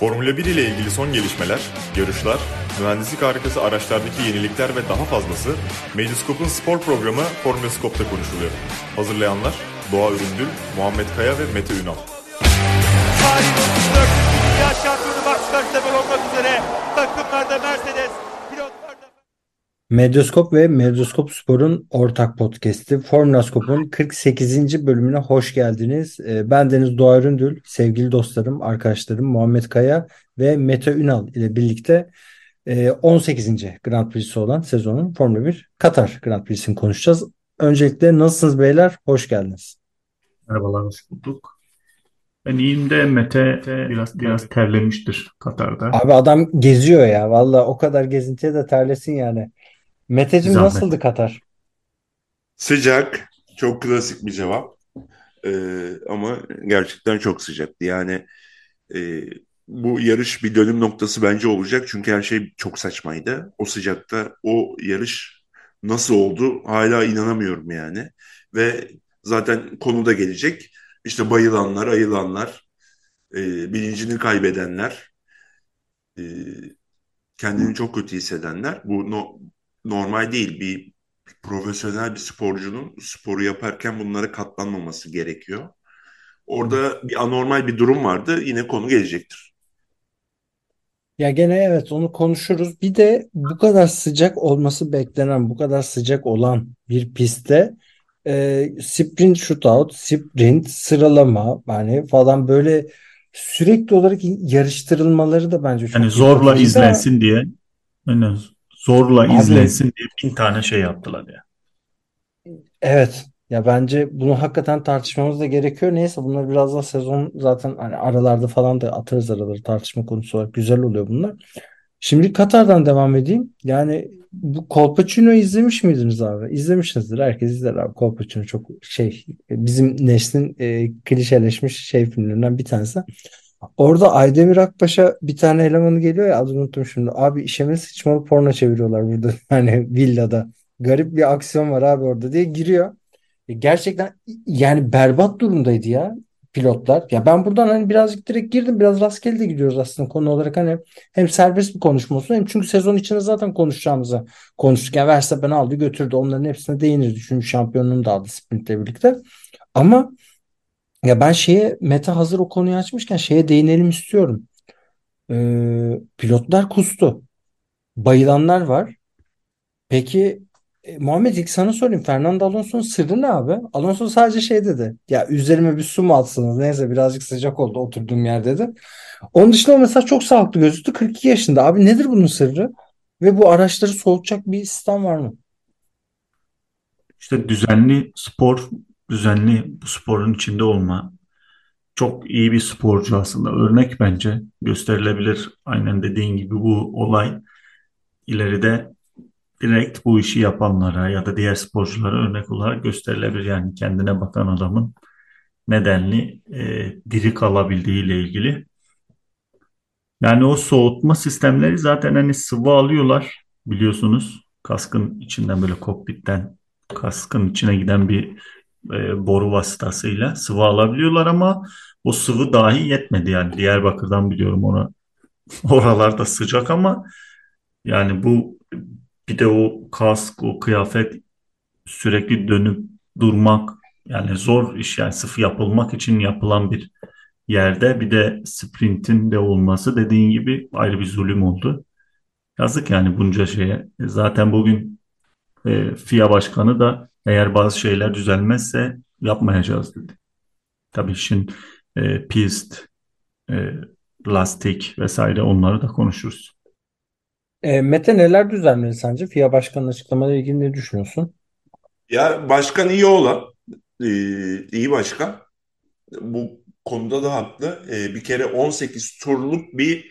Formula 1 ile ilgili son gelişmeler, görüşler, mühendislik harikası araçlardaki yenilikler ve daha fazlası Medyascope'un spor programı Formula Scope'da konuşuluyor. Hazırlayanlar Doğa Üründül, Muhammed Kaya ve Mete Ünal. Tarihin 34. Dünya şampiyonu Max Verstappen olmak üzere takımlarda Mercedes. Medyaskop ve Medyaskop Spor'un ortak podcast'i Formula Scope'un 48. bölümüne hoş geldiniz. Ee, Ben Deniz Doğa Üründül, sevgili dostlarım, arkadaşlarım Muhammed Kaya ve Mete Ünal ile birlikte e, 18. Grand Prix'si olan sezonun Formula 1 Katar Grand Prix'sini konuşacağız. Öncelikle nasılsınız beyler? Hoş geldiniz. Merhabalar, hoş bulduk. Ben iyiyim de Mete biraz biraz terlemiştir Katar'da. Abi adam geziyor ya. Valla o kadar gezintiye de terlesin yani. Meteciğim Zahmet. nasıldı Katar? Sıcak, çok klasik bir cevap. Ee, ama gerçekten çok sıcaktı. Yani e, bu yarış bir dönüm noktası bence olacak. Çünkü her şey çok saçmaydı. O sıcakta o yarış nasıl oldu hala inanamıyorum yani. Ve zaten konu da gelecek. İşte bayılanlar, ayılanlar, e, bilincini kaybedenler, e, kendini çok kötü hissedenler. Bu no- normal değil. Bir profesyonel bir sporcunun sporu yaparken bunlara katlanmaması gerekiyor. Orada bir anormal bir durum vardı. Yine konu gelecektir. Ya gene evet onu konuşuruz. Bir de bu kadar sıcak olması beklenen, bu kadar sıcak olan bir pistte e, sprint shootout, sprint sıralama yani falan böyle sürekli olarak yarıştırılmaları da bence çok Yani zorla izlensin diye, yani zorla abi izlensin diye bin tane şey yaptılar ya. evet ya bence bunu hakikaten tartışmamız da gerekiyor. Neyse bunları biraz daha sezon zaten hani aralarda falan da atarız araları tartışma konusu olarak güzel oluyor bunlar. Şimdi Katar'dan devam edeyim. Yani bu Kolpaçino'yu izlemiş miydiniz abi? İzlemişsinizdir. Herkes izler abi. Kolpaçino çok şey bizim neslin e, klişeleşmiş şey filmlerinden bir tanesi. Orada Aydemir Akbaş'a bir tane elemanı geliyor ya adını unuttum şimdi. Abi işeme sıçmalı porno çeviriyorlar burada. Hani villada. Garip bir aksiyon var abi orada diye giriyor. E, Gerçekten yani berbat durumdaydı ya pilotlar. Ya ben buradan hani birazcık direkt girdim. Biraz rastgele de gidiyoruz aslında konu olarak hani hem serbest bir konuşma olsun hem çünkü sezon içinde zaten konuşacağımızı konuştuk. Yani Verstappen aldı götürdü. Onların hepsine değiniriz. Üçüncü şampiyonluğunu da aldı sprintle birlikte. Ama ya ben şeye Meta hazır o konuyu açmışken şeye değinelim istiyorum. Ee, pilotlar kustu. Bayılanlar var. Peki e, Muhammed ilk sana sorayım. Fernando Alonso'nun sırrı ne abi? Alonso sadece şey dedi. Ya üzerime bir su mu atsanız? Neyse birazcık sıcak oldu oturduğum yer dedi. Onun dışında o mesela çok sağlıklı gözüktü. 42 yaşında. Abi nedir bunun sırrı? Ve bu araçları soğutacak bir sistem var mı? İşte düzenli spor, düzenli bu sporun içinde olma. Çok iyi bir sporcu aslında. Örnek bence gösterilebilir. Aynen dediğin gibi bu olay ileride direkt bu işi yapanlara ya da diğer sporculara örnek olarak gösterilebilir. Yani kendine bakan adamın nedenli e, diri kalabildiği ile ilgili. Yani o soğutma sistemleri zaten hani sıvı alıyorlar biliyorsunuz. Kaskın içinden böyle kokpitten kaskın içine giden bir e, boru vasıtasıyla sıvı alabiliyorlar ama o sıvı dahi yetmedi yani. Diyarbakır'dan biliyorum ona. Oralarda sıcak ama yani bu bir de o kask, o kıyafet sürekli dönüp durmak yani zor iş yani sırf yapılmak için yapılan bir yerde bir de sprintin de olması dediğin gibi ayrı bir zulüm oldu. Yazık yani bunca şeye. E, Zaten bugün e, FIA başkanı da eğer bazı şeyler düzelmezse yapmayacağız dedi. Tabii işin e, pist, e, lastik vesaire onları da konuşuruz. E, Mete neler düzenleri sence? FIA Başkanı'nın açıklamalarıyla ilgili ne düşünüyorsun? Ya başkan iyi olan, e, iyi başkan. Bu konuda da haklı. E, bir kere 18 turluk bir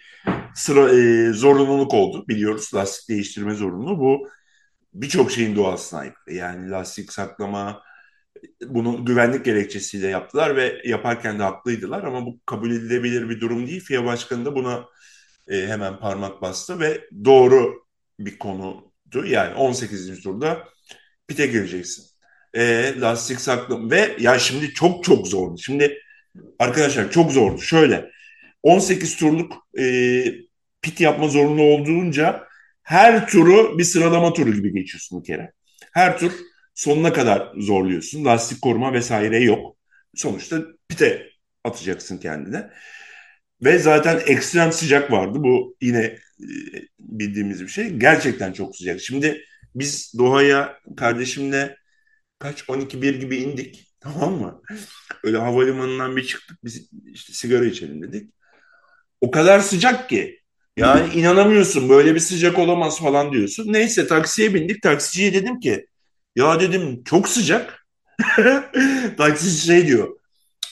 sıra e, zorunluluk oldu. Biliyoruz lastik değiştirme zorunluluğu. Bu birçok şeyin doğasına aykırı. Yani lastik saklama, bunu güvenlik gerekçesiyle yaptılar ve yaparken de haklıydılar ama bu kabul edilebilir bir durum değil. FIA Başkanı da buna e, hemen parmak bastı ve doğru bir konudu. Yani 18. turda pite gireceksin. E, lastik saklama ve ya şimdi çok çok zordu. Şimdi arkadaşlar çok zordu. Şöyle 18 turluk e, pit yapma zorunlu olduğunca her turu bir sıralama turu gibi geçiyorsun bir kere. Her tur sonuna kadar zorluyorsun. Lastik koruma vesaire yok. Sonuçta pite atacaksın kendine. Ve zaten ekstrem sıcak vardı. Bu yine e, bildiğimiz bir şey. Gerçekten çok sıcak. Şimdi biz Doha'ya kardeşimle kaç 12-1 gibi indik. Tamam mı? Öyle havalimanından bir çıktık. Biz işte sigara içelim dedik. O kadar sıcak ki. Yani inanamıyorsun böyle bir sıcak olamaz falan diyorsun. Neyse taksiye bindik. Taksiciye dedim ki ya dedim çok sıcak. Taksici şey diyor.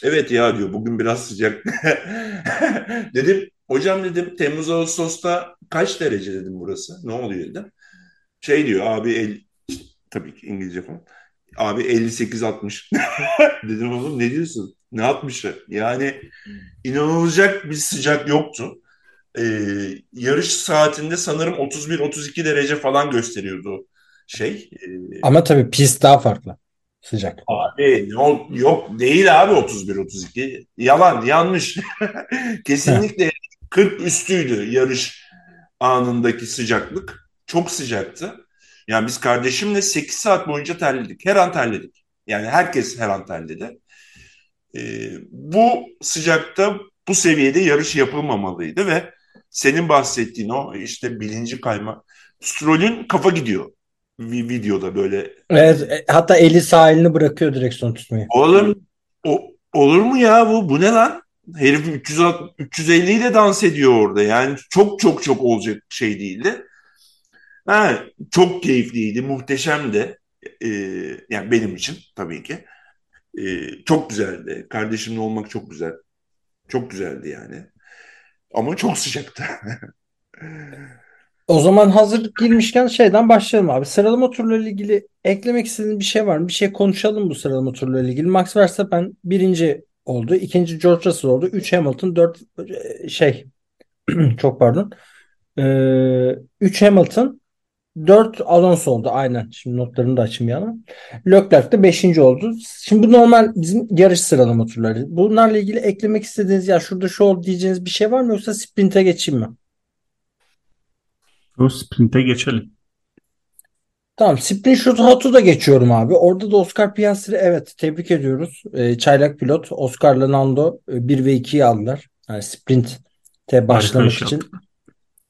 Evet ya diyor bugün biraz sıcak. dedim hocam dedim Temmuz Ağustos'ta kaç derece dedim burası. Ne oluyor dedim. Şey diyor abi el, tabii ki İngilizce falan. Abi 58-60. dedim oğlum ne diyorsun? Ne 60'ı? Yani inanılacak bir sıcak yoktu. Ee, yarış saatinde sanırım 31-32 derece falan gösteriyordu şey. Ee, Ama tabii pist daha farklı. Sıcak. Abi yok, yok değil abi 31-32. Yalan yanlış. Kesinlikle 40 üstüydü yarış anındaki sıcaklık. Çok sıcaktı. Yani biz kardeşimle 8 saat boyunca terledik. Her an terledik. Yani herkes her an terledi. Ee, bu sıcakta bu seviyede yarış yapılmamalıydı ve senin bahsettiğin o işte bilinci kayma. Stroll'ün kafa gidiyor bir videoda böyle. Evet, e, hatta eli sağ elini bırakıyor direksiyon tutmayı. Oğlum o, olur mu ya bu? Bu ne lan? Herif 300, 350 ile dans ediyor orada. Yani çok çok çok olacak şey değildi. Ha, çok keyifliydi, muhteşemdi. Ee, yani benim için tabii ki. Ee, çok güzeldi. Kardeşimle olmak çok güzel. Çok güzeldi yani. Ama çok sıcaktı. O zaman hazır girmişken şeyden başlayalım abi. Sıralama turlarıyla ilgili eklemek istediğin bir şey var mı? Bir şey konuşalım bu sıralama turlarıyla ilgili. Max Verstappen birinci oldu. ikinci George Russell oldu. Üç Hamilton, dört e, şey çok pardon. Ee, üç Hamilton, dört Alonso oldu aynen. Şimdi notlarını da açayım yana. Leclerc de beşinci oldu. Şimdi bu normal bizim yarış sıralama turları. Bunlarla ilgili eklemek istediğiniz ya şurada şu oldu diyeceğiniz bir şey var mı yoksa sprinte geçeyim mi? O sprinte geçelim. Tamam sprint shoot hot'u da geçiyorum abi. Orada da Oscar Piastri evet tebrik ediyoruz. Ee, çaylak pilot Oscar'la Nando 1 e, ve 2'yi aldılar. Yani sprint'e başlamak için.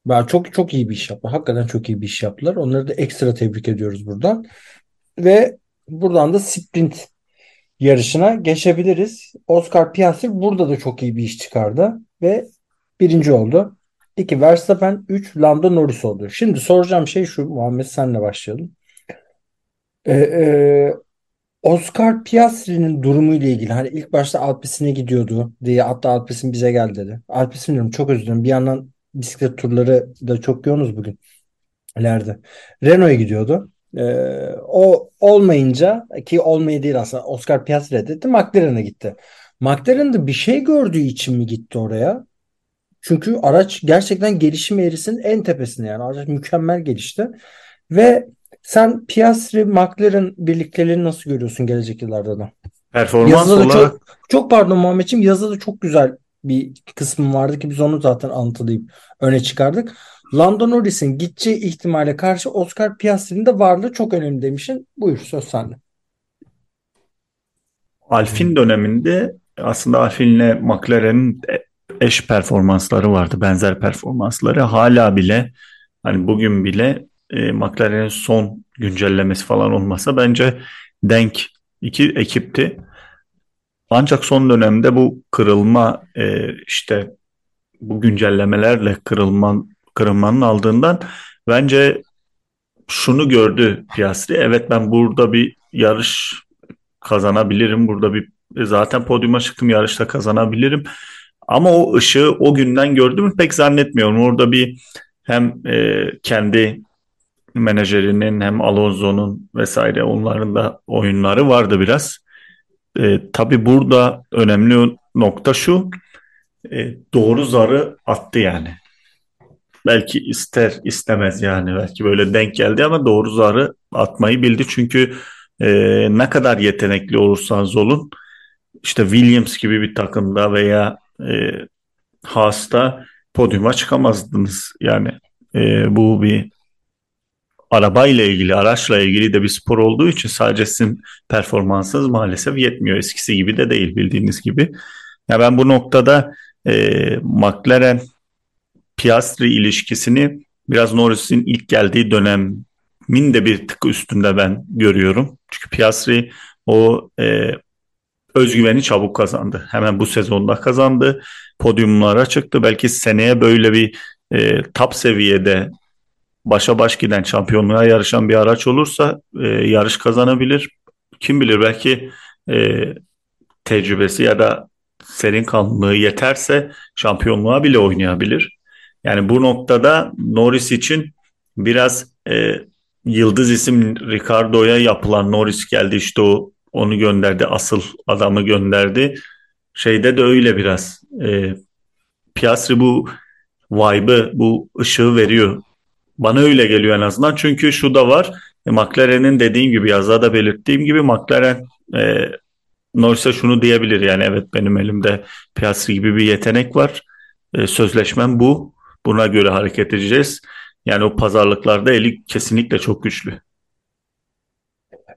Ben çok çok iyi bir iş yaptılar. Hakikaten çok iyi bir iş yaptılar. Onları da ekstra tebrik ediyoruz buradan. Ve buradan da sprint yarışına geçebiliriz. Oscar Piastri burada da çok iyi bir iş çıkardı ve birinci oldu. 2 Verstappen 3 Lando Norris oldu. Şimdi soracağım şey şu Muhammed senle başlayalım. Ee, e, Oscar Piastri'nin durumu ile ilgili hani ilk başta Alpesine gidiyordu diye hatta Alpes'in bize gel dedi. Alpes'in diyorum çok özür dilerim. Bir yandan bisiklet turları da çok yoğunuz bugün. İleride. Renault'a gidiyordu. Ee, o olmayınca ki olmayı değil aslında Oscar Piastri reddetti. McLaren'e gitti. McLaren'de bir şey gördüğü için mi gitti oraya? Çünkü araç gerçekten gelişim eğrisinin en tepesinde yani. Araç mükemmel gelişti. Ve sen Piastri, McLaren birlikteliğini nasıl görüyorsun gelecek yıllarda da? Performans Yazıda da olarak çok, çok pardon Muhammedciğim yazıda da çok güzel bir kısmı vardı ki biz onu zaten alıntılayıp öne çıkardık. Lando Norris'in gideceği ihtimale karşı Oscar Piastri'nin de varlığı çok önemli demişsin. Buyur söz sende. Alfin döneminde aslında Alfin'le McLaren'in eş performansları vardı, benzer performansları. Hala bile hani bugün bile e, McLaren'in son güncellemesi falan olmasa bence denk iki ekipti. Ancak son dönemde bu kırılma e, işte bu güncellemelerle kırılman kırılmanın aldığından bence şunu gördü Piastri. Evet ben burada bir yarış kazanabilirim. Burada bir zaten podyuma çıktım yarışta kazanabilirim. Ama o ışığı o günden gördüm pek zannetmiyorum. Orada bir hem e, kendi menajerinin hem Alonso'nun vesaire onların da oyunları vardı biraz. E, tabii burada önemli nokta şu e, doğru zarı attı yani. Belki ister istemez yani belki böyle denk geldi ama doğru zarı atmayı bildi. Çünkü e, ne kadar yetenekli olursanız olun işte Williams gibi bir takımda veya e, Haas'ta podyuma çıkamazdınız. Yani e, bu bir arabayla ilgili, araçla ilgili de bir spor olduğu için sadece sizin performansınız maalesef yetmiyor. Eskisi gibi de değil bildiğiniz gibi. Ya ben bu noktada e, McLaren Piastri ilişkisini biraz Norris'in ilk geldiği dönemin de bir tık üstünde ben görüyorum. Çünkü Piastri o e, özgüveni çabuk kazandı. Hemen bu sezonda kazandı. Podyumlara çıktı. Belki seneye böyle bir e, top seviyede başa baş giden şampiyonluğa yarışan bir araç olursa e, yarış kazanabilir. Kim bilir belki e, tecrübesi ya da serin kanlılığı yeterse şampiyonluğa bile oynayabilir. Yani bu noktada Norris için biraz e, yıldız isim Ricardo'ya yapılan Norris geldi işte o onu gönderdi asıl adamı gönderdi. Şeyde de öyle biraz e, Piastri bu vibe'ı bu ışığı veriyor. Bana öyle geliyor en azından çünkü şu da var e, McLaren'in dediğim gibi yazda da belirttiğim gibi McLaren e, Norris'e şunu diyebilir yani evet benim elimde Piastri gibi bir yetenek var. E, sözleşmem bu. Buna göre hareket edeceğiz. Yani o pazarlıklarda eli kesinlikle çok güçlü.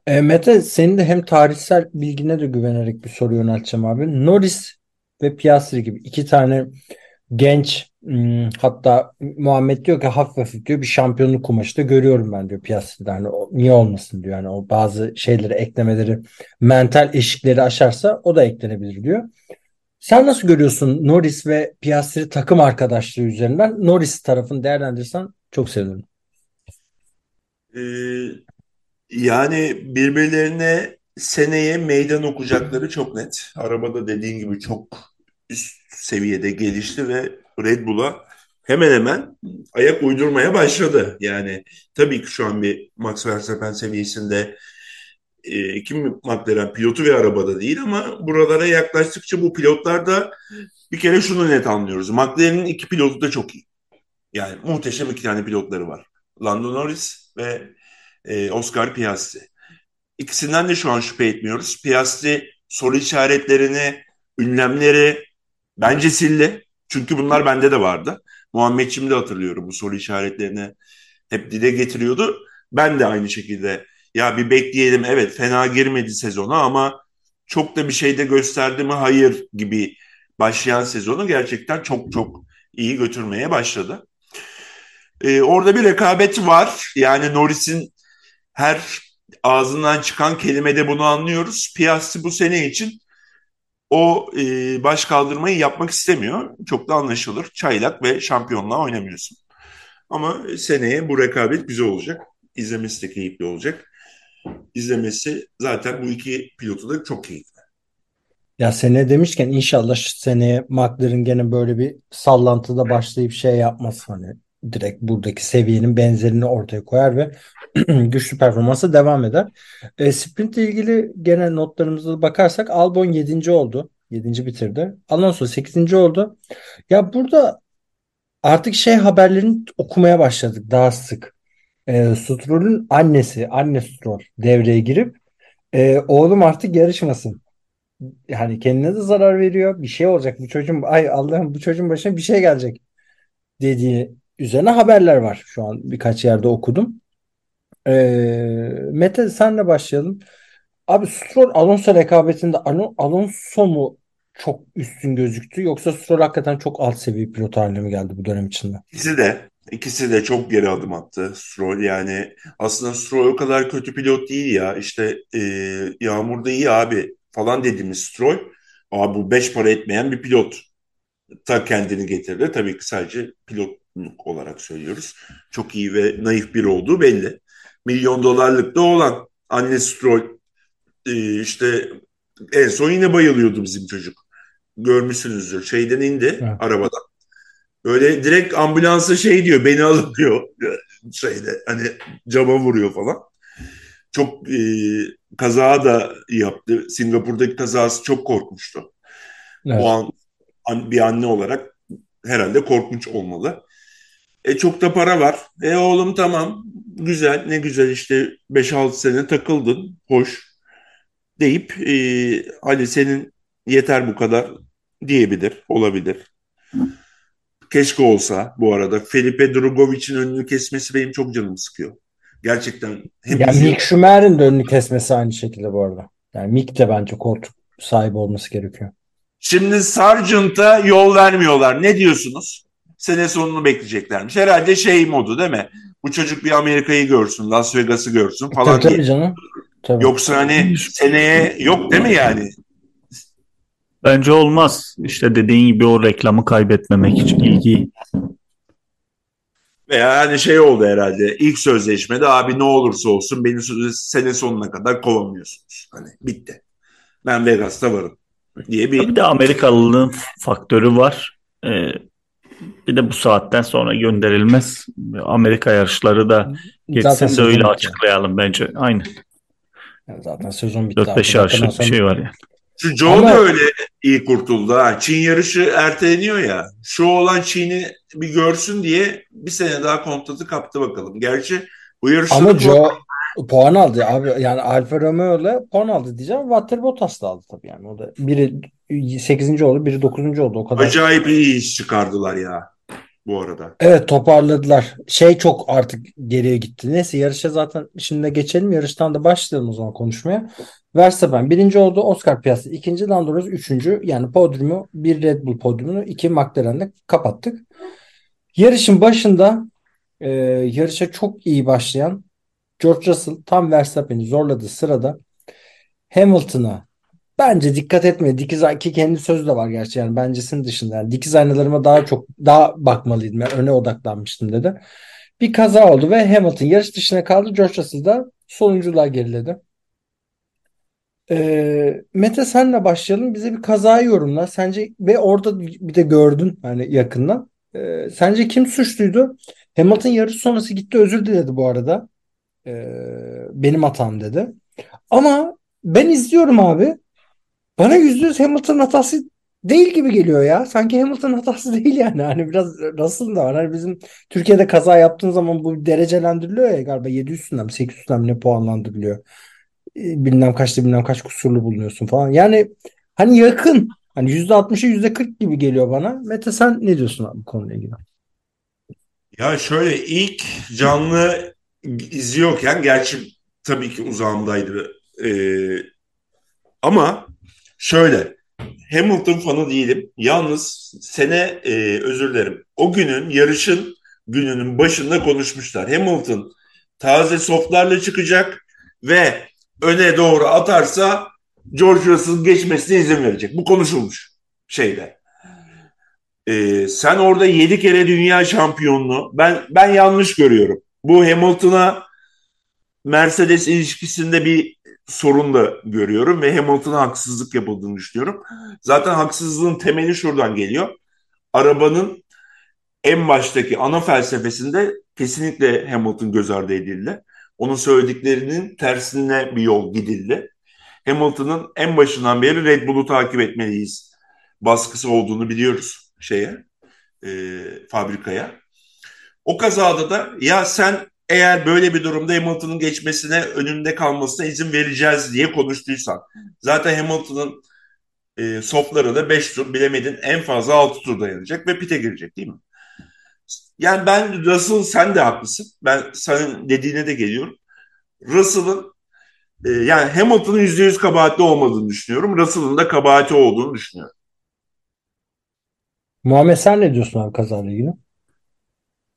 E, Mete senin de hem tarihsel bilgine de güvenerek bir soru yönelteceğim abi. Norris ve Piastri gibi iki tane genç hatta Muhammed diyor ki hafif hafif diyor bir şampiyonluk kumaşı da görüyorum ben diyor Piastri'de. Hani niye olmasın diyor. Yani o bazı şeyleri eklemeleri mental eşikleri aşarsa o da eklenebilir diyor. Sen nasıl görüyorsun Norris ve Piastri takım arkadaşlığı üzerinden? Norris tarafını değerlendirsen çok sevinirim. Ee, yani birbirlerine seneye meydan okuyacakları çok net. Arabada dediğin gibi çok üst seviyede gelişti ve Red Bull'a hemen hemen ayak uydurmaya başladı. Yani tabii ki şu an bir Max Verstappen seviyesinde e, kim McLaren pilotu ve arabada değil ama buralara yaklaştıkça bu pilotlarda bir kere şunu net anlıyoruz. McLaren'in iki pilotu da çok iyi. Yani muhteşem iki tane pilotları var. Lando Norris ve e, Oscar Piastri. İkisinden de şu an şüphe etmiyoruz. Piastri soru işaretlerini, ünlemleri bence sildi. Çünkü bunlar bende de vardı. Muhammedciğim de hatırlıyorum bu soru işaretlerini hep dile getiriyordu. Ben de aynı şekilde ya bir bekleyelim evet fena girmedi sezona ama çok da bir şey de gösterdi mi hayır gibi başlayan sezonu gerçekten çok çok iyi götürmeye başladı. Ee, orada bir rekabet var. Yani Norris'in her ağzından çıkan kelimede bunu anlıyoruz. Piastri bu sene için o e, baş kaldırmayı yapmak istemiyor. Çok da anlaşılır. Çaylak ve şampiyonluğa oynamıyorsun. Ama seneye bu rekabet güzel olacak. İzlemesi de keyifli olacak. İzlemesi zaten bu iki pilotu da çok keyifli. Ya sene demişken inşallah seneye McLaren gene böyle bir sallantıda başlayıp şey yapmaz hani direkt buradaki seviyenin benzerini ortaya koyar ve güçlü performansa devam eder. E, sprint ile ilgili genel notlarımıza bakarsak Albon 7. oldu. 7. bitirdi. Alonso 8. oldu. Ya burada artık şey haberlerini okumaya başladık daha sık. E, Stroll'ün annesi, anne Stroll devreye girip e, oğlum artık yarışmasın. Yani kendine de zarar veriyor. Bir şey olacak bu çocuğun ay Allah'ım bu çocuğun başına bir şey gelecek dediği üzerine haberler var. Şu an birkaç yerde okudum. E, Mete senle başlayalım. Abi Stroll Alonso rekabetinde Alonso mu çok üstün gözüktü yoksa Stroll hakikaten çok alt seviye pilot haline mi geldi bu dönem içinde? İkisi de ikisi de çok geri adım attı Stroll yani aslında Stroll o kadar kötü pilot değil ya işte e, Yağmur'da iyi abi falan dediğimiz Stroll abi bu beş para etmeyen bir pilot ta kendini getirdi tabii ki sadece pilot olarak söylüyoruz çok iyi ve naif biri olduğu belli milyon dolarlık da olan anne Stroll e, işte en son yine bayılıyordu bizim çocuk görmüşsünüzdür. Şeyden indi evet. arabadan. Böyle direkt ambulansa şey diyor beni alın diyor şeyde hani cama vuruyor falan. Çok e, kaza da yaptı. Singapur'daki kazası çok korkmuştu. Evet. O an bir anne olarak herhalde korkunç olmalı. E çok da para var. E oğlum tamam güzel ne güzel işte 5-6 sene takıldın hoş deyip e, Ali senin yeter bu kadar diyebilir, olabilir. Keşke olsa bu arada. Felipe Drugovic'in önünü kesmesi benim çok canımı sıkıyor. Gerçekten hem Ya üzüyor. Mick Schumacher'in de önünü kesmesi aynı şekilde bu arada. Yani Mick de bence koltuk sahibi olması gerekiyor. Şimdi Sargent'a yol vermiyorlar. Ne diyorsunuz? Sene sonunu bekleyeceklermiş. Herhalde şey modu değil mi? Bu çocuk bir Amerika'yı görsün, Las Vegas'ı görsün falan Tabii tabii diye. canım. Tabii. Yoksa hani seneye yok değil mi yani? Bence olmaz. İşte dediğin gibi o reklamı kaybetmemek için ilgiyi. Veya hani şey oldu herhalde. İlk sözleşmede abi ne olursa olsun beni sene sonuna kadar kovamıyorsunuz. Hani bitti. Ben Vegas'ta varım diye bir Bir de Amerikalılığın faktörü var. Ee, bir de bu saatten sonra gönderilmez. Amerika yarışları da de sezon öyle açıklayalım bence. Aynen. Yani zaten sezon bitti. 4-5 abi. Zaten yarışlık bir sonra- şey var yani. Şu Joe Ama- da öyle iyi kurtuldu. Ha. Çin yarışı erteleniyor ya. Şu olan Çin'i bir görsün diye bir sene daha kontratı kaptı bakalım. Gerçi bu yarışta Ama Joe puan aldı abi. Yani Alfa Romeo ile puan aldı diyeceğim. Valtteri Bottas da aldı tabii yani. O da biri 8. oldu, biri 9. oldu. O kadar. acayip iyi iş çıkardılar ya bu arada. Evet toparladılar. Şey çok artık geriye gitti. Neyse yarışa zaten şimdi de geçelim. Yarıştan da başlayalım o zaman konuşmaya. Verstappen birinci oldu. Oscar Piastri ikinci. Lando Norris üçüncü. Yani podyumu bir Red Bull podyumunu iki McLaren'le kapattık. Yarışın başında e, yarışa çok iyi başlayan George Russell tam Verstappen'i zorladığı sırada Hamilton'a bence dikkat etmedi. Dikiz ki kendi sözü de var gerçi yani bencesinin dışında. Yani dikiz aynalarıma daha çok daha bakmalıydım. Yani öne odaklanmıştım dedi. Bir kaza oldu ve Hamilton yarış dışına kaldı. George Russell da sonunculuğa geriledi. Ee, Mete senle başlayalım. Bize bir kazayı yorumla. Sence ve orada bir de gördün hani yakından. Ee, sence kim suçluydu? Hamilton yarış sonrası gitti özür diledi bu arada. Ee, benim hatam dedi. Ama ben izliyorum abi. Bana yüzde yüz Hamilton hatası değil gibi geliyor ya. Sanki Hamilton hatası değil yani. Hani biraz Russell'ın da var. Hani bizim Türkiye'de kaza yaptığın zaman bu derecelendiriliyor ya galiba 7 üstünden mi 8 üstünden mi ne puanlandırılıyor. Ee, Bilmem kaçta bilmem kaç kusurlu bulunuyorsun falan. Yani hani yakın. Hani %60'a %40 gibi geliyor bana. Mete sen ne diyorsun abi bu konuyla ilgili? Ya şöyle ilk canlı izliyorken gerçi tabii ki uzağımdaydı. Ee, ama şöyle Hamilton fanı değilim. Yalnız sene e, özür dilerim. O günün yarışın gününün başında konuşmuşlar. Hamilton taze softlarla çıkacak ve öne doğru atarsa George Russell geçmesine izin verecek. Bu konuşulmuş şeyde. Ee, sen orada 7 kere dünya şampiyonluğu ben ben yanlış görüyorum. Bu Hamilton'a Mercedes ilişkisinde bir sorun da görüyorum ve Hamilton'a haksızlık yapıldığını düşünüyorum. Zaten haksızlığın temeli şuradan geliyor. Arabanın en baştaki ana felsefesinde kesinlikle Hamilton göz ardı edildi. Onun söylediklerinin tersine bir yol gidildi. Hamilton'ın en başından beri Red Bull'u takip etmeliyiz baskısı olduğunu biliyoruz şeye, e, fabrikaya. O kazada da ya sen eğer böyle bir durumda Hamilton'ın geçmesine önünde kalmasına izin vereceğiz diye konuştuysan zaten Hamilton'ın e, softları da 5 tur bilemedin en fazla 6 tur dayanacak ve pite girecek değil mi? Yani ben Russell sen de haklısın. Ben senin dediğine de geliyorum. Russell'ın e, yani Hamilton'ın %100 kabahatli olmadığını düşünüyorum. Russell'ın da kabahati olduğunu düşünüyorum. Muhammed sen ne diyorsun abi kazayla ilgili?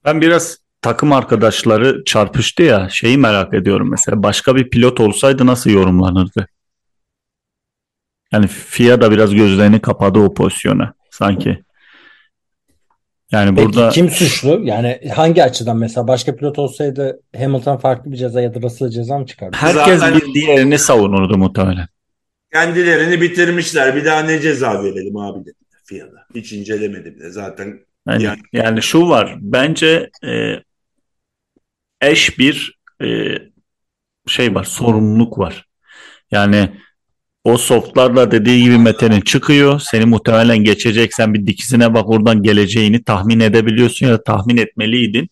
Ben biraz takım arkadaşları çarpıştı ya şeyi merak ediyorum mesela başka bir pilot olsaydı nasıl yorumlanırdı? Yani FIA da biraz gözlerini kapadı o pozisyona sanki. Yani Peki burada kim suçlu? Yani hangi açıdan mesela başka pilot olsaydı Hamilton farklı bir ceza ya da Russell ceza mı çıkardı? herkes Zaten- bir diğerini savunurdu muhtemelen. Kendilerini bitirmişler. Bir daha ne ceza verelim abi dedi FIA'da. Hiç incelemedi bile. Zaten Yani, Yani- yani şu var bence e, eş bir e, şey var sorumluluk var. Yani o softlarla dediği gibi Mete'nin çıkıyor. Seni muhtemelen geçeceksen bir dikizine bak oradan geleceğini tahmin edebiliyorsun ya da tahmin etmeliydin.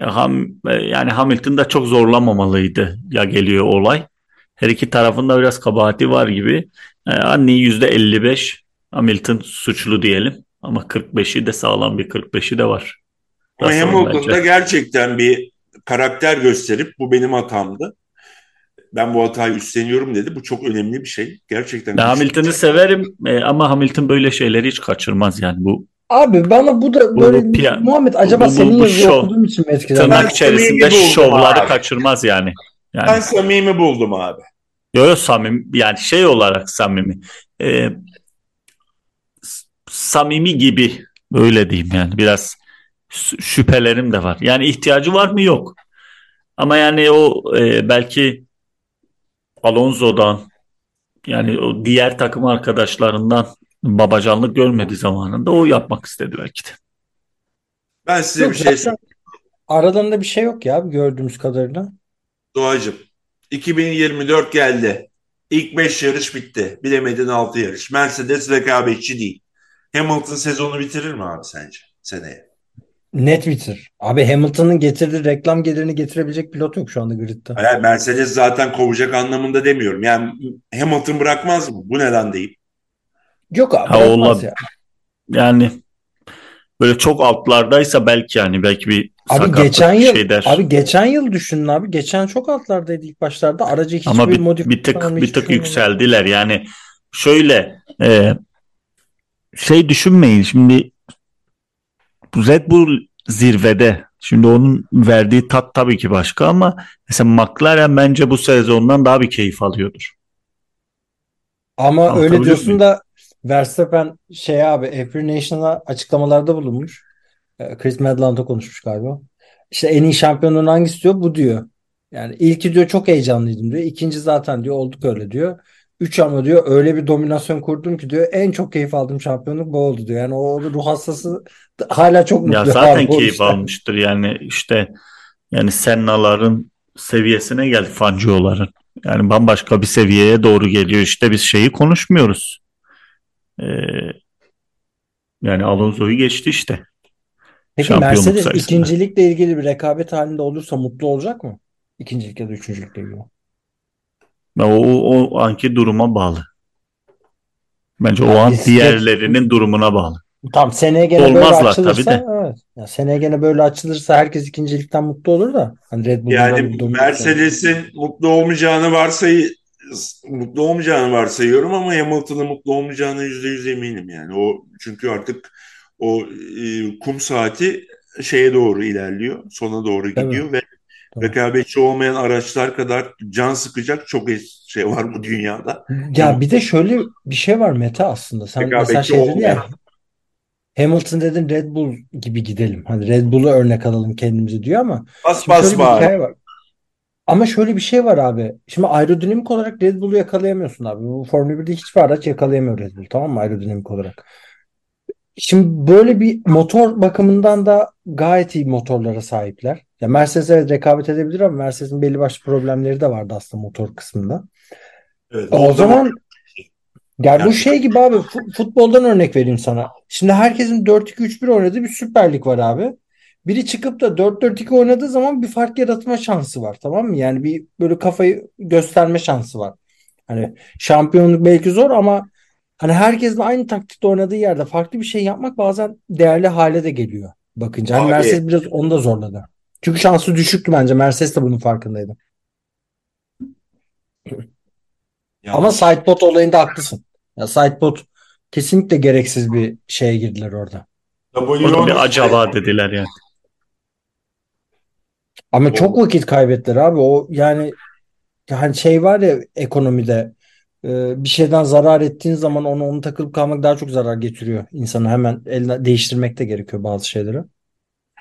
E, Ham, e, yani Hamilton da çok zorlamamalıydı ya geliyor olay. Her iki tarafında biraz kabahati var gibi. E, Anneyi %55 Hamilton suçlu diyelim. Ama 45'i de sağlam bir 45'i de var. Hamilton'da bence. gerçekten bir karakter gösterip bu benim hatamdı. Ben bu hatayı üstleniyorum dedi. Bu çok önemli bir şey. Gerçekten Ben. Hamilton'ı severim e, ama Hamilton böyle şeyleri hiç kaçırmaz yani bu Abi bana bu da Bu- böyle bu piya- Muhammed acaba bu- bu- senin bu yazıyı şov. okuduğum için mi etkilendi? tırnak Ben içerisinde şovları abi. kaçırmaz yani. Ben Yani samimi buldum abi. yo, yo, samimi yani şey olarak samimi. E, s- samimi gibi böyle diyeyim yani biraz şüphelerim de var. Yani ihtiyacı var mı? Yok. Ama yani o e, belki Alonso'dan yani o diğer takım arkadaşlarından babacanlık görmedi zamanında o yapmak istedi belki de. Ben size Yok, bir şey zaten aralarında bir şey yok ya gördüğümüz kadarıyla. Doğacığım. 2024 geldi. İlk 5 yarış bitti. Bilemedin 6 yarış. Mercedes rekabetçi değil. Hamilton sezonu bitirir mi abi sence seneye? Net bitir. Abi Hamilton'ın getirdiği reklam gelirini getirebilecek pilot yok şu anda gridde. Hayır, Mercedes zaten kovacak anlamında demiyorum. Yani Hamilton bırakmaz mı? Bu neden değil? Yok abi Ha, ya. Yani böyle çok altlardaysa belki yani belki bir Abi sakatlık geçen bir yıl şey der. abi geçen yıl düşünün abi. Geçen çok altlardaydı ilk başlarda. Aracı hiçbir Ama bir, bir tık bir tık şey yükseldiler. Yani şöyle e, şey düşünmeyin şimdi Red Bull zirvede. Şimdi onun verdiği tat tabii ki başka ama mesela McLaren bence bu sezondan daha bir keyif alıyordur. Ama öyle diyorsun muyum? da Verstappen şey abi F1 Nation'a açıklamalarda bulunmuş. Ee, Chris Medland'la konuşmuş galiba. İşte en iyi şampiyonluğun hangisi diyor bu diyor. Yani ilki diyor çok heyecanlıydım diyor. İkinci zaten diyor olduk öyle diyor. Üç ama diyor öyle bir dominasyon kurdum ki diyor en çok keyif aldığım şampiyonluk bu oldu diyor. Yani o ruh hastası hala çok Ya mutlu zaten abi keyif işten. almıştır yani işte yani Senna'ların seviyesine geldi Fangio'ların. Yani bambaşka bir seviyeye doğru geliyor. İşte biz şeyi konuşmuyoruz. Ee, yani Alonso'yu geçti işte. Peki Mercedes sayısında. ikincilikle ilgili bir rekabet halinde olursa mutlu olacak mı? İkincilik ya da üçüncülükle ilgili. O, o, o anki duruma bağlı. Bence o Ya an diğerlerinin durumuna bağlı. Tam seneye gene böyle Olmazlar açılırsa tabii de. evet. Ya seneye gene böyle açılırsa herkes ikincilikten mutlu olur da hani Red böyle Yani. Mercedes'in mutlu olmayacağını varsay mutlu olmayacağını varsayıyorum ama Hamilton'ın mutlu olmayacağına yüzde yüz eminim yani. O çünkü artık o e, kum saati şeye doğru ilerliyor, sona doğru gidiyor ve Tabii. rekabetçi olmayan araçlar kadar can sıkacak çok şey var bu dünyada. Ya bir de şöyle bir şey var Mete aslında. Sen mesela şey dedin ya. Hamilton dedin Red Bull gibi gidelim. Hani Red Bull'u örnek alalım kendimize diyor ama Bas bas var. Ama şöyle bir şey var abi. Şimdi aerodinamik olarak Red Bull'u yakalayamıyorsun abi. Bu Formula 1'de hiçbir araç yakalayamıyor Red Bull tamam mı aerodinamik olarak. Şimdi böyle bir motor bakımından da gayet iyi motorlara sahipler. Ya Mercedes evet rekabet edebilir ama Mercedes'in belli başlı problemleri de vardı aslında motor kısmında. Evet, O orada zaman yani bu Yani- şey gibi abi fu- futboldan örnek vereyim sana. Şimdi herkesin 4-2-3-1 oynadığı bir Süper Lig var abi. Biri çıkıp da 4-4-2 oynadığı zaman bir fark yaratma şansı var tamam mı? Yani bir böyle kafayı gösterme şansı var. Hani şampiyonluk belki zor ama hani herkesin aynı taktikte oynadığı yerde farklı bir şey yapmak bazen değerli hale de geliyor bakınca. Hani Abi- Mercedes biraz onu da zorladı. Çünkü şansı düşüktü bence. Mercedes de bunun farkındaydı. Ama yanlış. sidepod olayında haklısın. Ya sidepod kesinlikle gereksiz bir şeye girdiler orada. Orada bir acaba dediler yani. Ama çok vakit kaybettiler abi. O yani yani şey var ya ekonomide e, bir şeyden zarar ettiğin zaman onu onu takılıp kalmak daha çok zarar getiriyor insana. Hemen eline değiştirmek de gerekiyor bazı şeyleri.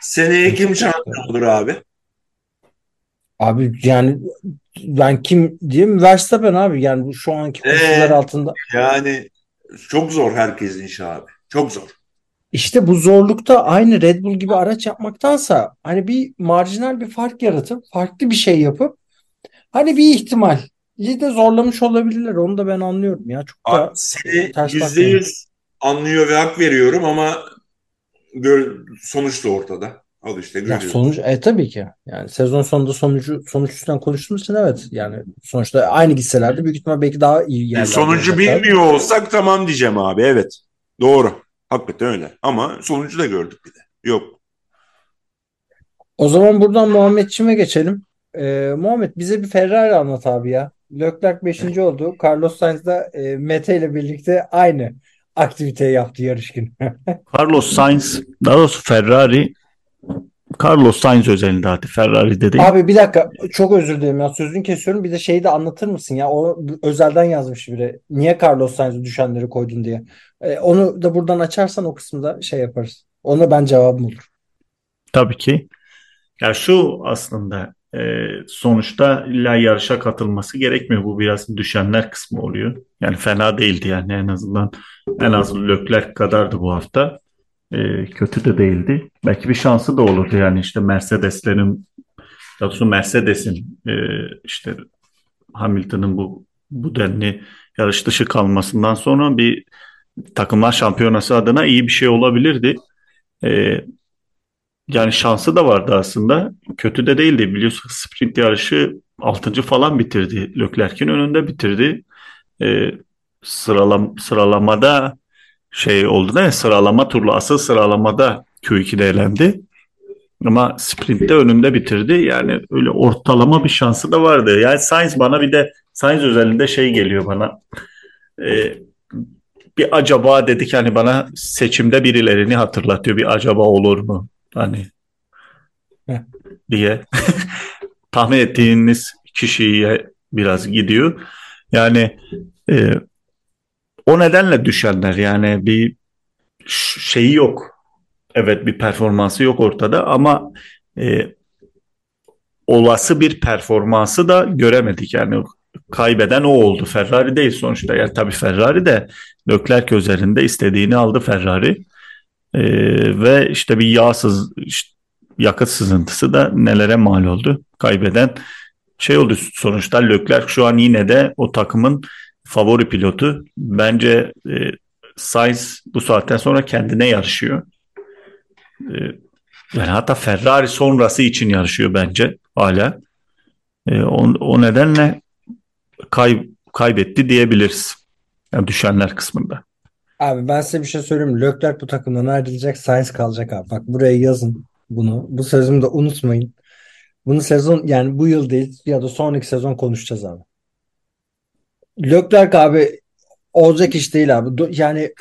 Seneye kim şampiyon olur abi? Abi yani ben kim diyeyim Verstappen abi yani bu şu anki koşullar Ee? altında Yani çok zor herkesin işi abi. Çok zor. İşte bu zorlukta aynı Red Bull gibi araç yapmaktansa hani bir marjinal bir fark yaratıp farklı bir şey yapıp hani bir ihtimal de zorlamış olabilirler. Onu da ben anlıyorum ya. Çok da seni yüzde yüz anlıyor ve hak veriyorum ama sonuç da ortada. Al işte Ya görüyoruz. sonuç e tabii ki. Yani sezon sonunda sonucu sonuç üstünden konuştuğumuz için evet. Yani sonuçta aynı gitselerdi büyük ihtimal belki daha iyi E, yerlerde sonucu bilmiyor olsak tamam diyeceğim abi. Evet. Doğru. Hakikaten öyle. Ama sonucu da gördük bir de. Yok. O zaman buradan Muhammedçime geçelim. Ee, Muhammed bize bir Ferrari anlat abi ya. Leclerc 5. oldu. Carlos Sainz da e, Mete ile birlikte aynı aktiviteyi yaptı yarış günü. Carlos Sainz, daha doğrusu Ferrari, Carlos Sainz özelinde hadi Ferrari dedi. Abi bir dakika çok özür dilerim ya sözünü kesiyorum. Bir de şeyi de anlatır mısın ya? O özelden yazmış biri. Niye Carlos Sainz'ı düşenleri koydun diye. Ee, onu da buradan açarsan o kısımda şey yaparız. Ona ben cevabım olur. Tabii ki. Ya şu aslında e, sonuçta illa yarışa katılması gerekmiyor. Bu biraz düşenler kısmı oluyor. Yani fena değildi yani en azından en az Leclerc kadardı bu hafta. E, kötü de değildi. Belki bir şansı da olurdu yani işte Mercedeslerin daha Mercedes'in e, işte Hamilton'ın bu bu denli yarış dışı kalmasından sonra bir takımlar şampiyonası adına iyi bir şey olabilirdi. E, yani şansı da vardı aslında. Kötü de değildi. Biliyorsun sprint yarışı 6. falan bitirdi. Leclerc'in önünde bitirdi. Ee, sıralam sıralamada şey oldu da sıralama turlu asıl sıralamada Q2'de elendi. Ama sprintte önünde bitirdi. Yani öyle ortalama bir şansı da vardı. Yani Sainz bana bir de Sainz özelinde şey geliyor bana. Ee, bir acaba dedik hani bana seçimde birilerini hatırlatıyor. Bir acaba olur mu? Hani Heh. diye tahmin ettiğiniz kişiye biraz gidiyor. Yani e, o nedenle düşenler yani bir şeyi yok. Evet bir performansı yok ortada ama e, olası bir performansı da göremedik. Yani kaybeden o oldu. Ferrari değil sonuçta. Yani tabii Ferrari de Leclerc üzerinde istediğini aldı Ferrari. E, ve işte bir yağsız işte yakıt sızıntısı da nelere mal oldu. Kaybeden şey oldu sonuçta Leclerc şu an yine de o takımın favori pilotu. Bence e, Sainz bu saatten sonra kendine yarışıyor. E, yani hatta Ferrari sonrası için yarışıyor bence hala. E, o, o nedenle kay, kaybetti diyebiliriz. Yani düşenler kısmında. Abi ben size bir şey söyleyeyim. Leclerc bu takımdan ayrılacak. Sainz kalacak abi. Bak buraya yazın bunu. Bu sözümü de unutmayın. Bunu sezon yani bu yıl değil ya da sonraki sezon konuşacağız abi. Leclerc abi olacak iş değil abi. Yani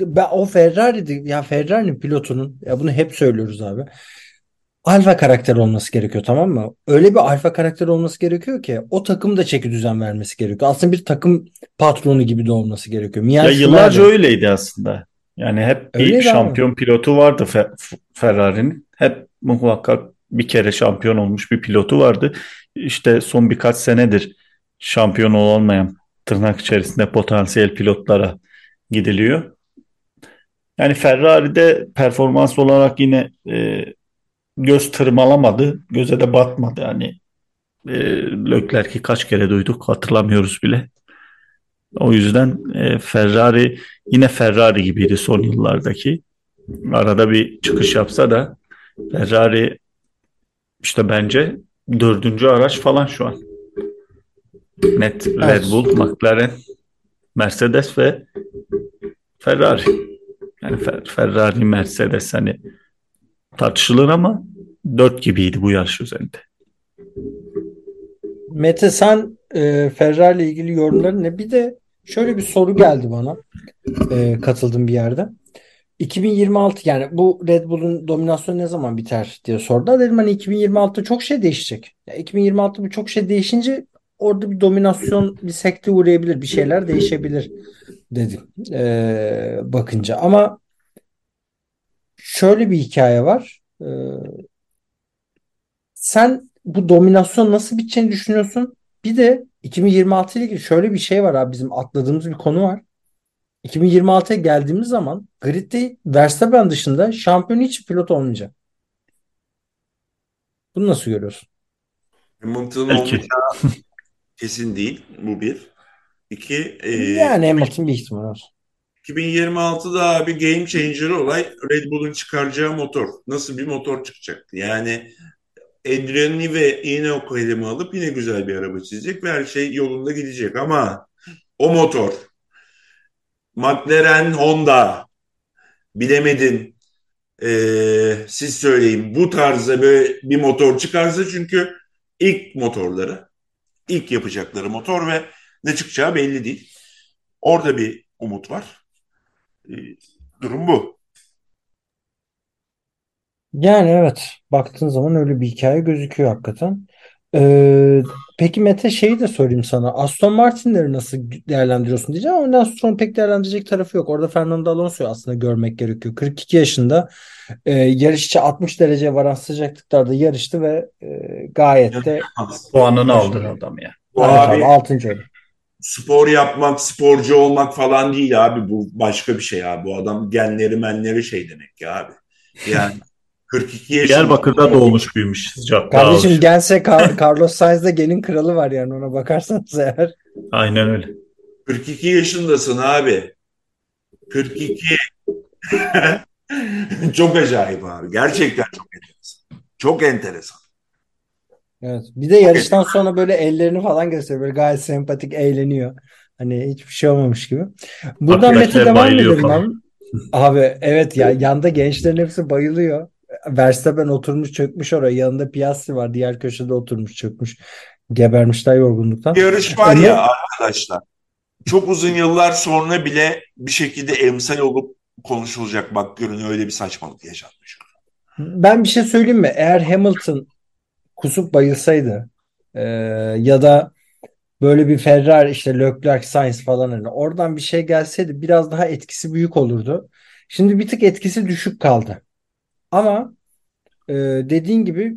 ben o Ferrari'di ya Ferrari'nin pilotunun ya bunu hep söylüyoruz abi. Alfa karakter olması gerekiyor tamam mı? Öyle bir alfa karakter olması gerekiyor ki o takım da çeki düzen vermesi gerekiyor. Aslında bir takım patronu gibi de olması gerekiyor. Ya Michael yıllarca Schumacher öyleydi aslında. Yani hep bir öyleydi abi. şampiyon pilotu vardı Fe- Ferrari'nin. Hep muhakkak bir kere şampiyon olmuş bir pilotu vardı. İşte son birkaç senedir şampiyon olamayan tırnak içerisinde potansiyel pilotlara gidiliyor. Yani Ferrari'de performans olarak yine e, göz tırmalamadı, göze de batmadı. Yani e, Leclerc'i kaç kere duyduk hatırlamıyoruz bile. O yüzden e, Ferrari yine Ferrari gibiydi son yıllardaki. Arada bir çıkış yapsa da Ferrari işte bence dördüncü araç falan şu an. Net Red. Bull, McLaren, Mercedes ve Ferrari. Yani Fer- Ferrari, Mercedes hani tartışılır ama dört gibiydi bu yarış üzerinde. Mete sen e, Ferrari ile ilgili yorumların ne? Bir de şöyle bir soru geldi bana e, katıldığım bir yerde. 2026 yani bu Red Bull'un dominasyonu ne zaman biter diye sordular. Dedim hani 2026'da çok şey değişecek. Ya 2026'da bu çok şey değişince orada bir dominasyon bir sekte uğrayabilir. Bir şeyler değişebilir dedim e, bakınca. Ama şöyle bir hikaye var. E, sen bu dominasyon nasıl biteceğini düşünüyorsun? Bir de 2026 ile ilgili şöyle bir şey var abi bizim atladığımız bir konu var. 2026'ya geldiğimiz zaman gridde Verstappen dışında şampiyon hiç pilot olmayacak. Bunu nasıl görüyorsun? Hamilton'ın Belki. olmayacağı kesin değil. Bu bir. İki, e, Yani Hamilton bir ihtimal var. 2026'da abi game changer olay Red Bull'un çıkaracağı motor. Nasıl bir motor çıkacaktı? Yani Adrian Newey yine o kalemi alıp yine güzel bir araba çizecek ve her şey yolunda gidecek ama o motor McLaren Honda bilemedin ee, siz söyleyin bu tarzda böyle bir motor çıkarsa çünkü ilk motorları ilk yapacakları motor ve ne çıkacağı belli değil. Orada bir umut var. Ee, durum bu. Yani evet baktığın zaman öyle bir hikaye gözüküyor hakikaten. Ee, peki Mete şeyi de sorayım sana. Aston Martin'leri nasıl değerlendiriyorsun diyeceğim ama ondan sonra pek değerlendirecek tarafı yok. Orada Fernando Alonso'yu aslında görmek gerekiyor. 42 yaşında e, yarışçı 60 derece varan sıcaklıklarda yarıştı ve e, gayet de Puanını aldı adam ya. Bu evet abi abi 6. oldu. Spor yapmak, sporcu olmak falan değil abi. Bu başka bir şey abi. Bu adam genleri menleri şey demek ya abi. Yani 42 yaşında. Diyarbakır'da doğmuş büyümüş sıcakta Kardeşim Car- Carlos Sainz'de gelin kralı var yani ona bakarsanız eğer. Aynen öyle. 42 yaşındasın abi. 42. çok acayip abi. Gerçekten çok enteresan. Çok enteresan. Evet. Bir de yarıştan sonra böyle ellerini falan gösteriyor. Böyle gayet sempatik eğleniyor. Hani hiçbir şey olmamış gibi. Buradan Mete devam edelim abi. Abi evet ya yanda gençlerin hepsi bayılıyor. Verstappen oturmuş çökmüş oraya. Yanında Piastri var. Diğer köşede oturmuş çökmüş. Gebermişler yorgunluktan. Yarış var E, ya arkadaşlar. Çok uzun yıllar sonra bile bir şekilde emsal olup konuşulacak. Bak görün öyle bir saçmalık yaşanmış. Ben bir şey söyleyeyim mi? Eğer Hamilton kusup bayılsaydı e, ya da böyle bir Ferrari işte Leclerc, Sainz falan hani oradan bir şey gelseydi biraz daha etkisi büyük olurdu. Şimdi bir tık etkisi düşük kaldı. Ama e, dediğin gibi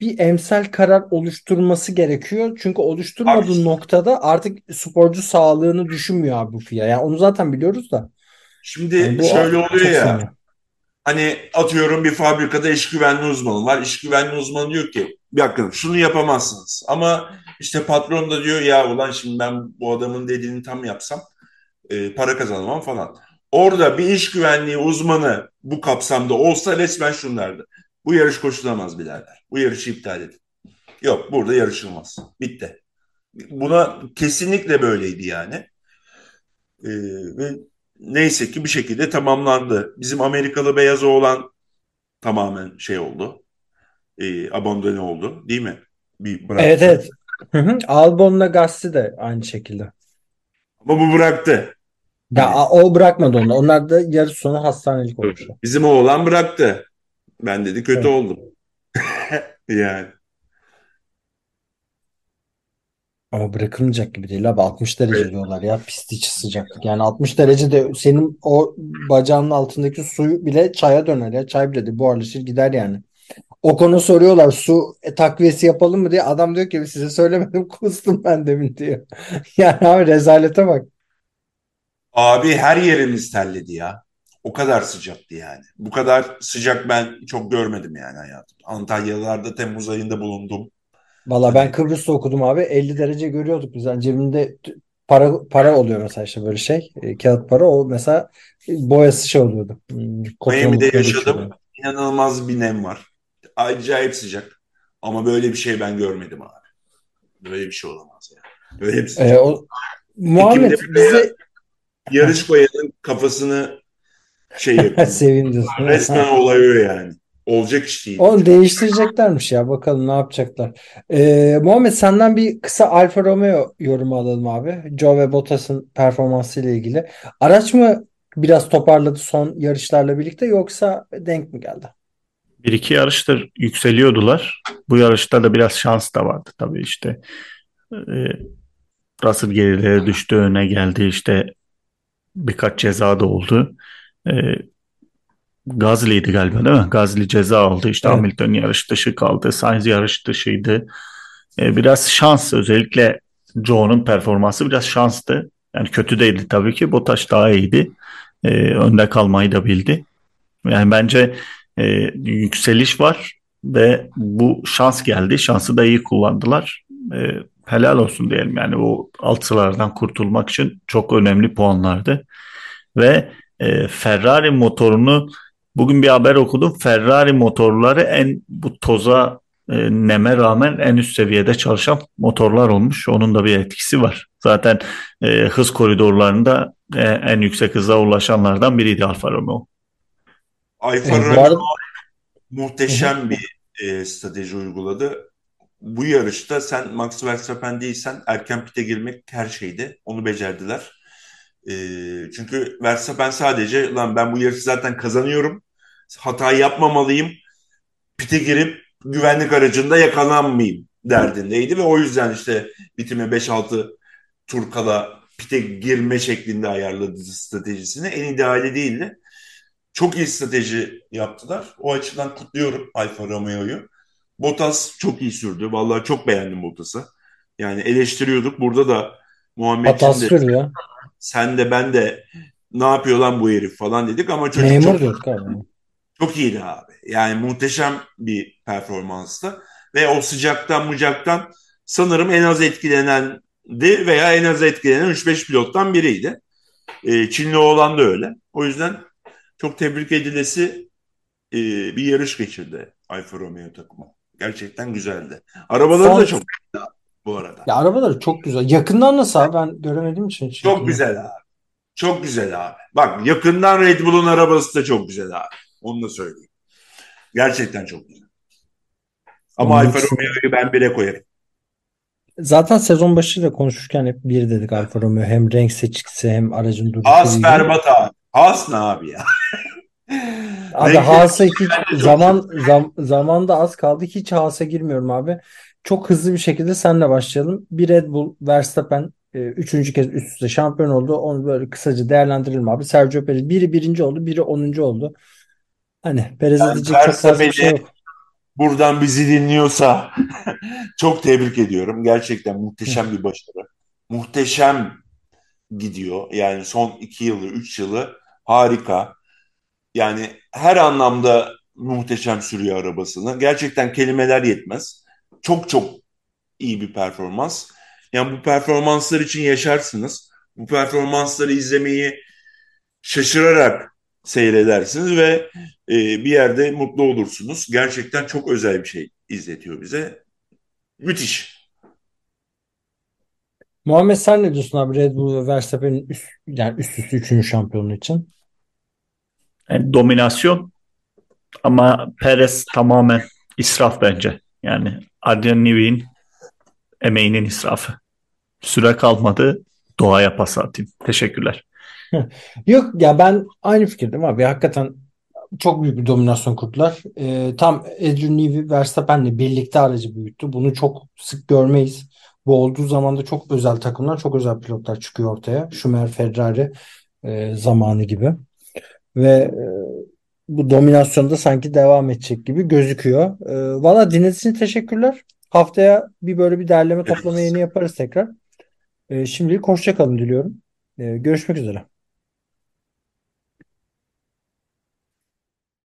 bir emsal karar oluşturması gerekiyor. Çünkü oluşturmadığı Abi- noktada artık sporcu sağlığını düşünmüyor abi bu FIA. Yani onu zaten biliyoruz da. Şimdi Yani şöyle oluyor ya. sinirli. Hani atıyorum bir fabrikada iş güvenliği uzmanı var. İş güvenliği uzmanı diyor ki bir dakika şunu yapamazsınız. Ama işte patron da diyor ya ulan şimdi ben bu adamın dediğini tam yapsam e, para kazanamam falan. Orada bir iş güvenliği uzmanı bu kapsamda olsa resmen şunu derdi. Bu yarış koşulamaz birader. Bu yarışı iptal edin. Yok burada yarışılmaz. Bitti. Buna kesinlikle böyleydi yani. E, ve neyse ki bir şekilde tamamlandı. Bizim Amerikalı beyaz oğlan tamamen şey oldu. E, abandone oldu değil mi? Bir bıraktı. Evet evet. Hı hı. Albon'la Gasly de aynı şekilde. Ama bu bıraktı. Ya a- o bırakmadı onu. Onlar da yarış sonu hastanelik olmuşlar. Bizim oğlan bıraktı. Ben dedi kötü Evet. oldum. yani. Ama bırakılmayacak gibi değil abi. 60 derece diyorlar ya. Pist içi sıcaklık. Yani 60 derecede senin o bacağının altındaki suyu bile çaya döner ya. Çay bile değil. Buharlaşır gider yani. O konu soruyorlar su e, takviyesi yapalım mı diye. Adam diyor ki size söylemedim kustum ben demin diyor. Yani abi rezalete bak. Abi her yerimiz terledi ya. O kadar sıcaktı yani. Bu kadar sıcak ben çok görmedim yani hayatım. Antalyalarda Temmuz ayında bulundum. Valla ben Kıbrıs'ta okudum abi. 50 derece görüyorduk biz. Yani cebimde para para oluyor mesela işte böyle şey. E, kağıt para o mesela boyası şey oluyordu. Hmm, Miami'de yaşadım. geçiyordu. İnanılmaz bir nem var. Acayip sıcak. Ama böyle bir şey ben görmedim abi. Böyle bir şey olamaz yani. Böyle bir E, sıcak. o, Muhammed bize Yarış koyanın kafasını şey yapıyor. sevindim. Resmen olay o yani. Olacak iş değil. Onu değiştireceklermiş ya. Bakalım ne yapacaklar. Ee, Muhammed senden bir kısa Alfa Romeo yorumu alalım abi. Joe ve Bottas'ın performansı ile ilgili. Araç mı biraz toparladı son yarışlarla birlikte yoksa denk mi geldi? Bir iki yarıştır yükseliyordular. Bu yarışta da biraz şans da vardı tabii işte. E, Russell gerilere düştü, öne geldi işte birkaç ceza da oldu. E, Gasly'ydi galiba değil mi? Gasly ceza aldı. İşte Evet. Hamilton yarış dışı kaldı. Sainz yarış dışıydı. E, biraz şans özellikle Joe'nun performansı biraz şanstı. Yani kötü değildi tabii ki. Bottas daha iyiydi. E, önde kalmayı da bildi. Yani bence e, yükseliş var ve bu şans geldi. Şansı da iyi kullandılar. E, helal olsun diyelim. Yani o alt sıralardan kurtulmak için çok önemli puanlardı. Ve e, Ferrari motorunu bugün bir haber okudum. Ferrari motorları en bu toza e, neme rağmen en üst seviyede çalışan motorlar olmuş. Onun da bir etkisi var. Zaten e, hız koridorlarında e, en yüksek hıza ulaşanlardan biriydi Alfa Romeo. Alfa Romeo hı. muhteşem bir e, strateji uyguladı. Bu yarışta sen Max Verstappen değilsen erken pite girmek her şeydi. Onu becerdiler. E, çünkü Verstappen sadece lan ben bu yarışı zaten kazanıyorum. Hata yapmamalıyım. Pite girip güvenlik aracında yakalanmayayım derdindeydi ve o yüzden işte bitime 5-6 tur kala pite girme şeklinde ayarladı stratejisini. En ideali değildi. Çok iyi strateji yaptılar. O açıdan kutluyorum Alfa Romeo'yu. Bottas çok iyi sürdü. Vallahi çok beğendim Bottas'ı. Yani eleştiriyorduk. Burada da Muhammed'cim Hatas de sürüyor. Sen de ben de ne yapıyor lan bu herif falan dedik ama çocuk Memur çok diyorduk abi. çok iyiydi abi. Yani muhteşem bir performanstı. Ve o sıcaktan mucaktan sanırım en az etkilenendi veya en az etkilenen 3-5 pilottan biriydi. Ee, Çinli oğlan da öyle. O yüzden çok tebrik edilesi e, bir yarış geçirdi Alfa Romeo takımı. Gerçekten güzeldi. Arabaları Son da çok güzel bu arada. ya arabaları çok güzel. Yakından nasıl abi? Ben göremediğim için hiç Çok yakından. güzel abi. Çok güzel abi. Bak yakından Red Bull'un arabası da çok güzel abi. Onu da söyleyeyim. Gerçekten çok güzel. Ama Onun Alfa Romeo'yu ben bire koyarım. Zaten sezon başıyla konuşurken hep bir dedik Alfa Romeo. Hem renk seçkisi hem aracın duruşu Haas berbat abi. Haas ne abi ya? Abi Haas'a hiç zaman zam, zamanda az kaldı. Hiç Haas'a girmiyorum abi. Çok hızlı bir şekilde senle başlayalım. Bir Red Bull, Verstappen e, üçüncü kez üst üste şampiyon oldu. Onu böyle kısaca değerlendirelim abi. Sergio Perez biri birinci oldu, biri onuncu oldu. Hani Perez'e Ben diyecek çok fazla bir şey yok. buradan bizi dinliyorsa çok tebrik ediyorum. Gerçekten muhteşem bir başarı. Muhteşem gidiyor. Yani son iki yılı, üç yılı harika. Yani her anlamda muhteşem sürüyor arabasını. Gerçekten kelimeler yetmez. Çok çok iyi bir performans. Yani bu performanslar için yaşarsınız. Bu performansları izlemeyi şaşırarak seyredersiniz ve e, bir yerde mutlu olursunuz. Gerçekten çok özel bir şey izletiyor bize. Müthiş. Muhammed sen ne diyorsun abi Red Bull ve Verstappen'in üst, yani üst üste üçüncü şampiyonluğu için? Yani dominasyon ama Perez tamamen israf bence. Yani Adrian Newey'in emeğinin israfı. Süre kalmadı. Doğaya pas atayım. Teşekkürler. Yok ya ben aynı fikirdeyim abi. Hakikaten çok büyük bir dominasyon kurdular. Ee, tam Adrian Newey Verstappen'le birlikte aracı büyüttü. Bunu çok sık görmeyiz. Bu olduğu zaman da çok özel takımlar, çok özel pilotlar çıkıyor ortaya. Schumacher, Ferrari e, zamanı gibi. Ve e, bu dominasyonda sanki devam edecek gibi gözüküyor. E, valla dinlediğiniz için teşekkürler. Haftaya bir böyle bir derleme toplama yayını yaparız tekrar. E, şimdilik hoşça kalın diliyorum. E, görüşmek üzere.